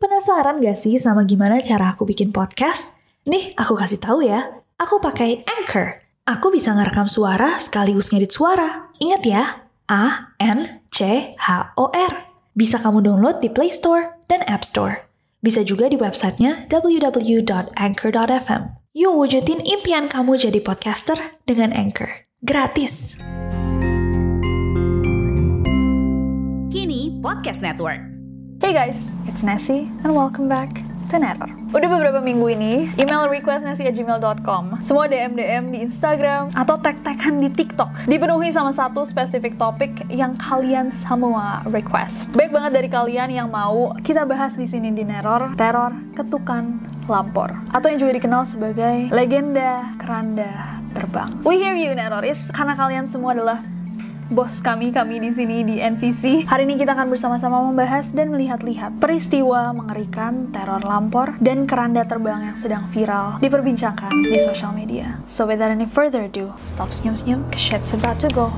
Penasaran gak sih sama gimana cara aku bikin podcast? Nih, aku kasih tahu ya. Aku pakai Anchor. Aku bisa ngerekam suara sekaligus ngedit suara. Ingat ya, A N C H O R. Bisa kamu download di Play Store dan App Store. Bisa juga di websitenya www.anchor.fm. Yuk wujudin impian kamu jadi podcaster dengan Anchor. Gratis. Kini Podcast Network. Hey guys, it's Nessie and welcome back to Netter. Udah beberapa minggu ini, email request gmail.com semua DM-DM di Instagram, atau tag-tagan di TikTok dipenuhi sama satu spesifik topik yang kalian semua request. Baik banget dari kalian yang mau kita bahas di sini di Neror, teror, ketukan, lampor, atau yang juga dikenal sebagai legenda keranda terbang. We hear you Neroris, karena kalian semua adalah bos kami kami di sini di NCC. Hari ini kita akan bersama-sama membahas dan melihat-lihat peristiwa mengerikan teror lampor dan keranda terbang yang sedang viral diperbincangkan di sosial media. So without any further ado, stop senyum-senyum, shit's about to go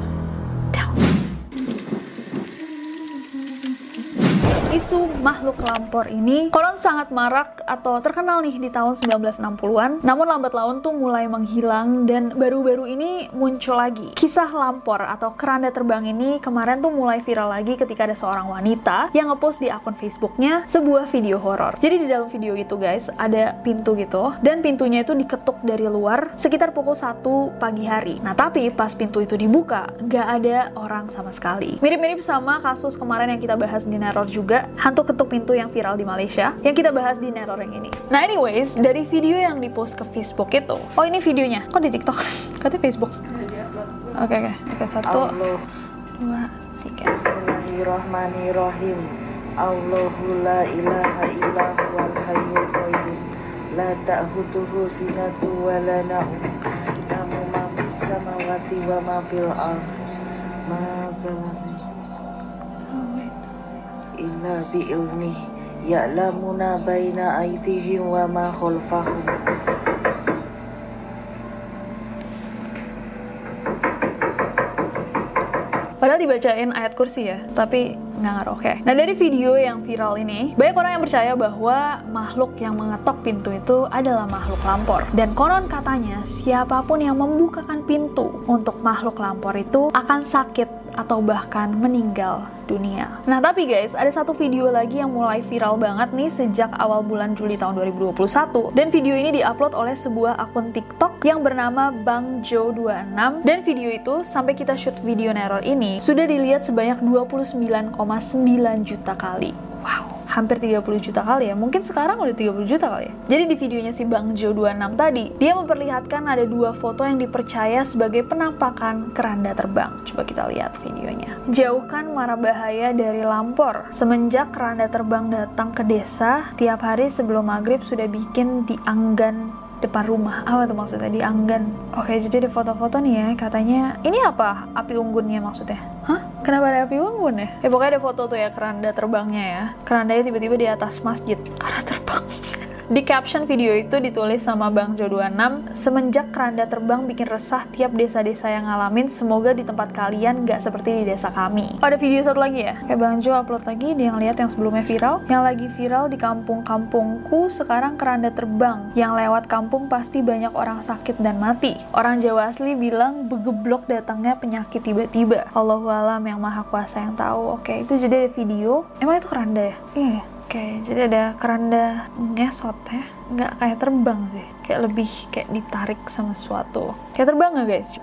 Isu makhluk lampor ini konon sangat marak atau terkenal nih di tahun 1960-an. Namun lambat laun tuh mulai menghilang dan baru-baru ini muncul lagi. Kisah lampor atau keranda terbang ini kemarin tuh mulai viral lagi ketika ada seorang wanita yang ngepost di akun Facebooknya sebuah video horor. Jadi di dalam video itu guys ada pintu gitu dan pintunya itu diketuk dari luar sekitar pukul 1 pagi hari. Nah tapi pas pintu itu dibuka nggak ada orang sama sekali. Mirip-mirip sama kasus kemarin yang kita bahas di Neror juga hantu ketuk pintu yang viral di Malaysia yang kita bahas di Neror yang ini. Nah anyways, dari video yang dipost ke Facebook itu, oh ini videonya, kok di TikTok? Katanya Facebook. Oke oke, oke satu, Allah dua, tiga. Bismillahirrahmanirrahim Allahu la ilaha illa huwal hayyul qayyum La ta'khutuhu sinatu wa la na'um Lahu ma fis samawati wa ma fil ard Ma zalami Bi'ilnih Ya'lamuna baina aydihim wa ma khalfahum Padahal dibacain ayat kursi ya, tapi nggak ngaruh. Oke. Nah dari video yang viral ini, banyak orang yang percaya bahwa makhluk yang mengetok pintu itu adalah makhluk lampor. Dan konon katanya siapa pun yang membukakan pintu untuk makhluk lampor itu akan sakit atau bahkan meninggal dunia. Nah tapi guys, ada satu video lagi yang mulai viral banget nih sejak awal bulan Juli tahun 2021. Dan video ini diupload oleh sebuah akun TikTok yang bernama Bang Jo 26 dan video itu sampai kita shoot video neror ini sudah dilihat sebanyak 29,9 juta kali. Hampir 30 juta kali ya. Mungkin sekarang udah 30 juta kali ya. Jadi di videonya si Bang Jo 26 tadi, dia memperlihatkan ada dua foto yang dipercaya sebagai penampakan keranda terbang. Coba kita lihat videonya. Jauhkan mara bahaya dari lampor. Semenjak keranda terbang datang ke desa, tiap hari sebelum maghrib sudah bikin dianggan depan rumah. Apa tuh maksudnya dianggan? Oke, jadi ada foto-foto nih ya, katanya ini apa? Api unggunnya maksudnya? Hah? Kenapa ada api unggun ya? Ya pokoknya ada foto tuh ya keranda terbangnya ya. Kerandanya tiba-tiba di atas masjid. Karena terbang. Di caption video itu ditulis sama Bang Jo 26, semenjak keranda terbang bikin resah tiap desa-desa yang ngalamin, semoga di tempat kalian nggak seperti di desa kami. Oh, ada video satu lagi ya? Kayak Bang Jo upload lagi, dia ngeliat yang sebelumnya viral. Yang lagi viral di kampung-kampungku sekarang keranda terbang. Yang lewat kampung pasti banyak orang sakit dan mati. Orang Jawa asli bilang begeblok datangnya penyakit tiba-tiba. Allahu alam yang maha kuasa yang tahu. Oke, itu jadi ada video. Emang itu keranda ya? Iya. Oke, jadi ada keranda ngesot ya. Nggak kayak terbang sih. Kayak lebih kayak ditarik sama sesuatu. Kayak terbang nggak guys?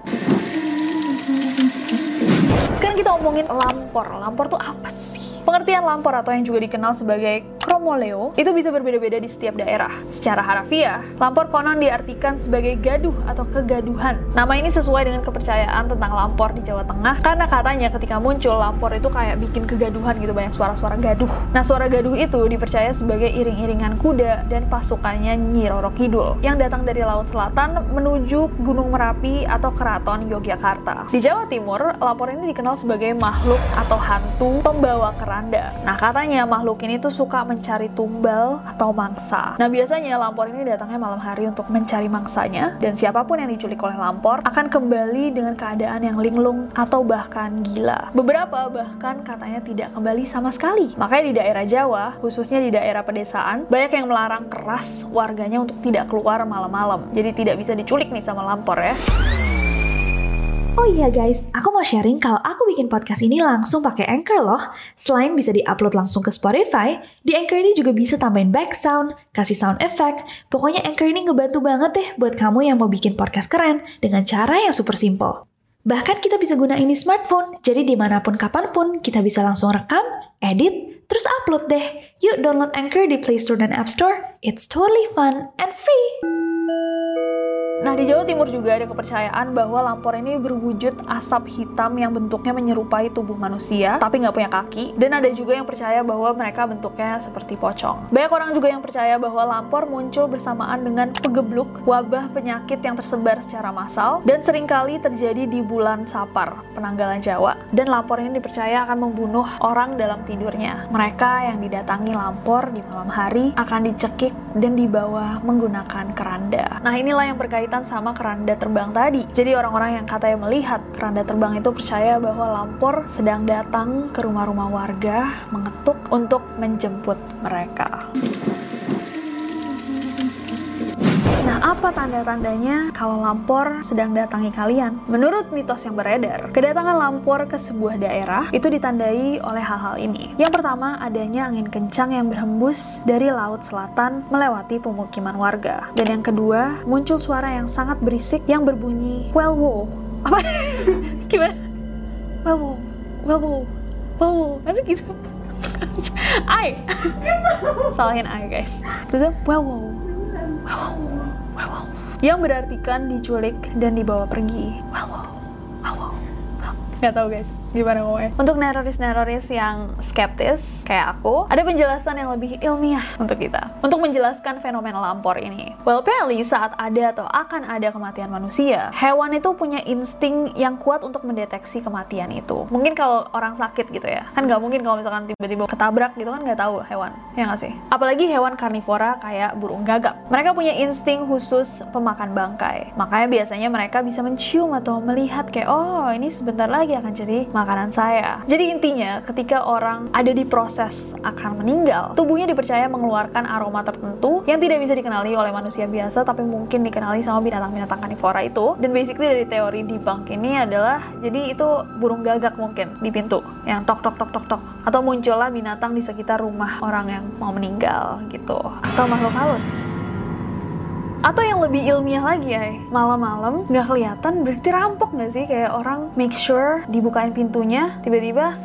Sekarang kita omongin lampor. Lampor tuh apa sih? Pengertian lampor atau yang juga dikenal sebagai kromoleo itu bisa berbeda-beda di setiap daerah. Secara harafiah, lampor konon diartikan sebagai gaduh atau kegaduhan. Nama ini sesuai dengan kepercayaan tentang lampor di Jawa Tengah karena katanya ketika muncul lampor itu kayak bikin kegaduhan gitu banyak suara-suara gaduh. Nah, suara gaduh itu dipercaya sebagai iring-iringan kuda dan pasukannya Nyi Roro Kidul yang datang dari laut selatan menuju Gunung Merapi atau Keraton Yogyakarta. Di Jawa Timur, lampor ini dikenal sebagai makhluk atau hantu pembawa keranda. Nah, katanya makhluk ini tuh suka mencari tumbal atau mangsa. Nah, biasanya lampor ini datangnya malam hari untuk mencari mangsanya, dan siapa pun yang diculik oleh lampor akan kembali dengan keadaan yang linglung atau bahkan gila. Beberapa bahkan katanya tidak kembali sama sekali. Makanya di daerah Jawa, khususnya di daerah pedesaan, banyak yang melarang keras warganya untuk tidak keluar malam-malam. Jadi tidak bisa diculik nih sama lampor ya. Oh iya guys, aku mau sharing kalau aku bikin podcast ini langsung pakai Anchor loh. Selain bisa diupload langsung ke Spotify, di Anchor ini juga bisa tambahin back sound, kasih sound effect. Pokoknya Anchor ini ngebantu banget deh buat kamu yang mau bikin podcast keren dengan cara yang super simple. Bahkan kita bisa gunain di smartphone, jadi di mana pun kapan pun kita bisa langsung rekam, edit, terus upload deh. Yuk download Anchor di Play Store dan App Store. It's totally fun and free. Nah, di Jawa Timur juga ada kepercayaan bahwa lampor ini berwujud asap hitam yang bentuknya menyerupai tubuh manusia, tapi nggak punya kaki. Dan ada juga yang percaya bahwa mereka bentuknya seperti pocong. Banyak orang juga yang percaya bahwa lampor muncul bersamaan dengan pegebluk, wabah penyakit yang tersebar secara massal, dan sering kali terjadi di bulan Sapar, penanggalan Jawa. Dan lampor ini dipercaya akan membunuh orang dalam tidurnya. Mereka yang didatangi lampor di malam hari akan dicekik dan dibawa menggunakan keranda. Nah, inilah yang berkaitan berkaitan sama keranda terbang tadi. Jadi orang-orang yang katanya melihat keranda terbang itu percaya bahwa Lampor sedang datang ke rumah-rumah warga mengetuk untuk menjemput mereka. Apa tanda-tandanya kalau lampor sedang datangi kalian? Menurut mitos yang beredar, kedatangan lampor ke sebuah daerah itu ditandai oleh hal-hal ini. Yang pertama, adanya angin kencang yang berhembus dari laut selatan melewati pemukiman warga. Dan yang kedua, muncul suara yang sangat berisik yang berbunyi well wow. Apa? Gimana? Well wow. Well wow. Well wow. Masih gitu? I. Salahin I guys. Terus well wow. Wow yang berartikan diculik dan dibawa pergi. Wow. Gak tau guys, gimana ngomongnya. Untuk neroris-neroris yang skeptis kayak aku, ada penjelasan yang lebih ilmiah untuk kita. Untuk menjelaskan fenomena lampor ini. Well, apparently saat ada atau akan ada kematian manusia, hewan itu punya insting yang kuat untuk mendeteksi kematian itu. Mungkin kalau orang sakit gitu ya, kan nggak mungkin kalau misalkan tiba-tiba ketabrak gitu kan nggak tahu hewan, ya nggak sih? Apalagi hewan karnivora kayak burung gagak. Mereka punya insting khusus pemakan bangkai. Makanya biasanya mereka bisa mencium atau melihat kayak, oh ini sebentar lagi lagi akan jadi makanan saya. Jadi intinya, ketika orang ada di proses akan meninggal, tubuhnya dipercaya mengeluarkan aroma tertentu yang tidak bisa dikenali oleh manusia biasa, tapi mungkin dikenali sama binatang-binatang karnivora itu. Dan basically dari teori debunk ini adalah, jadi itu burung gagak mungkin di pintu, yang tok tok tok tok tok. Atau muncullah binatang di sekitar rumah orang yang mau meninggal gitu. Atau makhluk halus atau yang lebih ilmiah lagi ya, malam-malam nggak kelihatan berarti rampok nggak sih? Kayak orang make sure dibukain pintunya, tiba-tiba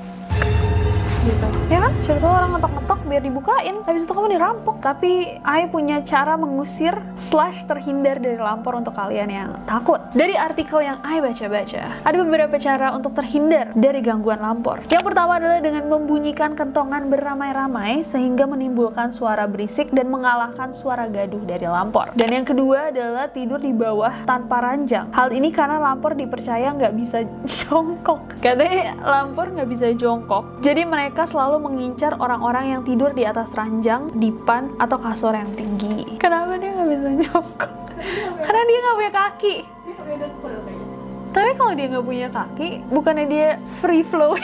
gitu kan siapa tahu orang ngetok-ngetok biar dibukain. Habis itu kamu dirampok. Tapi I punya cara mengusir slash terhindar dari lampor untuk kalian yang takut. Dari artikel yang I baca-baca ada beberapa cara untuk terhindar dari gangguan lampor. Yang pertama adalah dengan membunyikan kentongan beramai-ramai sehingga menimbulkan suara berisik dan mengalahkan suara gaduh dari lampor. Dan yang kedua adalah tidur di bawah tanpa ranjang. Hal ini karena lampor dipercaya nggak bisa jongkok. Katanya lampor nggak bisa jongkok. Jadi mereka selalu mengincar orang-orang yang tidur di atas ranjang, dipan, atau kasur yang tinggi. Kenapa dia nggak bisa jongkok? Karena dia nggak punya kaki. Tapi kalau dia nggak punya kaki, bukannya dia free flow?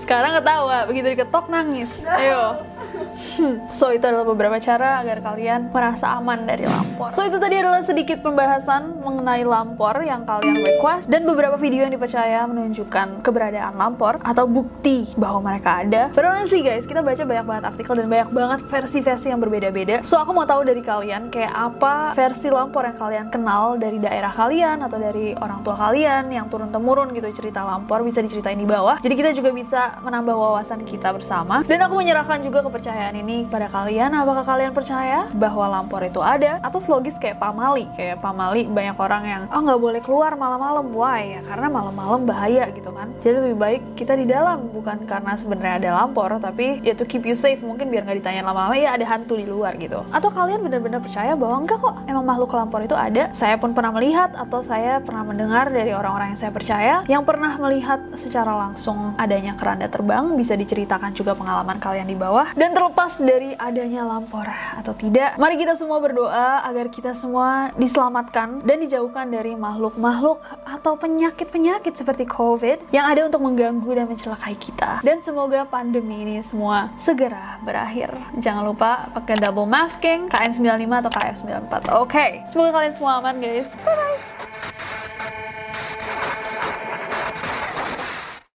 Sekarang ketawa, begitu diketok nangis. Ayo. so itu adalah beberapa cara agar kalian merasa aman dari lampor. So itu tadi adalah sedikit pembahasan mengenai lampor yang kalian request dan beberapa video yang dipercaya menunjukkan keberadaan lampor atau bukti bahwa mereka ada. Beneran sih guys, kita baca banyak banget artikel dan banyak banget versi-versi yang berbeda-beda. So aku mau tahu dari kalian kayak apa versi lampor yang kalian kenal dari daerah kalian atau dari orang tua kalian yang turun temurun gitu cerita lampor bisa diceritain di bawah. Jadi kita juga bisa menambah wawasan kita bersama. Dan aku menyerahkan juga kepercayaan kepercayaan ini kepada kalian. Apakah kalian percaya bahwa lampor itu ada? Atau selogis kayak pamali? Kayak pamali banyak orang yang, oh nggak boleh keluar malam-malam. Why? Ya karena malam-malam bahaya gitu kan. Jadi lebih baik kita di dalam, bukan karena sebenarnya ada lampor, tapi ya to keep you safe. Mungkin biar nggak ditanya lama-lama, ya ada hantu di luar gitu. Atau kalian benar-benar percaya bahwa enggak kok, emang makhluk lampor itu ada. Saya pun pernah melihat atau saya pernah mendengar dari orang-orang yang saya percaya yang pernah melihat secara langsung adanya keranda terbang bisa diceritakan juga pengalaman kalian di bawah dan Terlepas dari adanya lampor atau tidak, mari kita semua berdoa agar kita semua diselamatkan dan dijauhkan dari makhluk-makhluk atau penyakit-penyakit seperti COVID yang ada untuk mengganggu dan mencelakai kita. Dan semoga pandemi ini semua segera berakhir. Jangan lupa pakai double masking, KN95 atau KF94. Oke, semoga kalian semua aman guys. Bye-bye.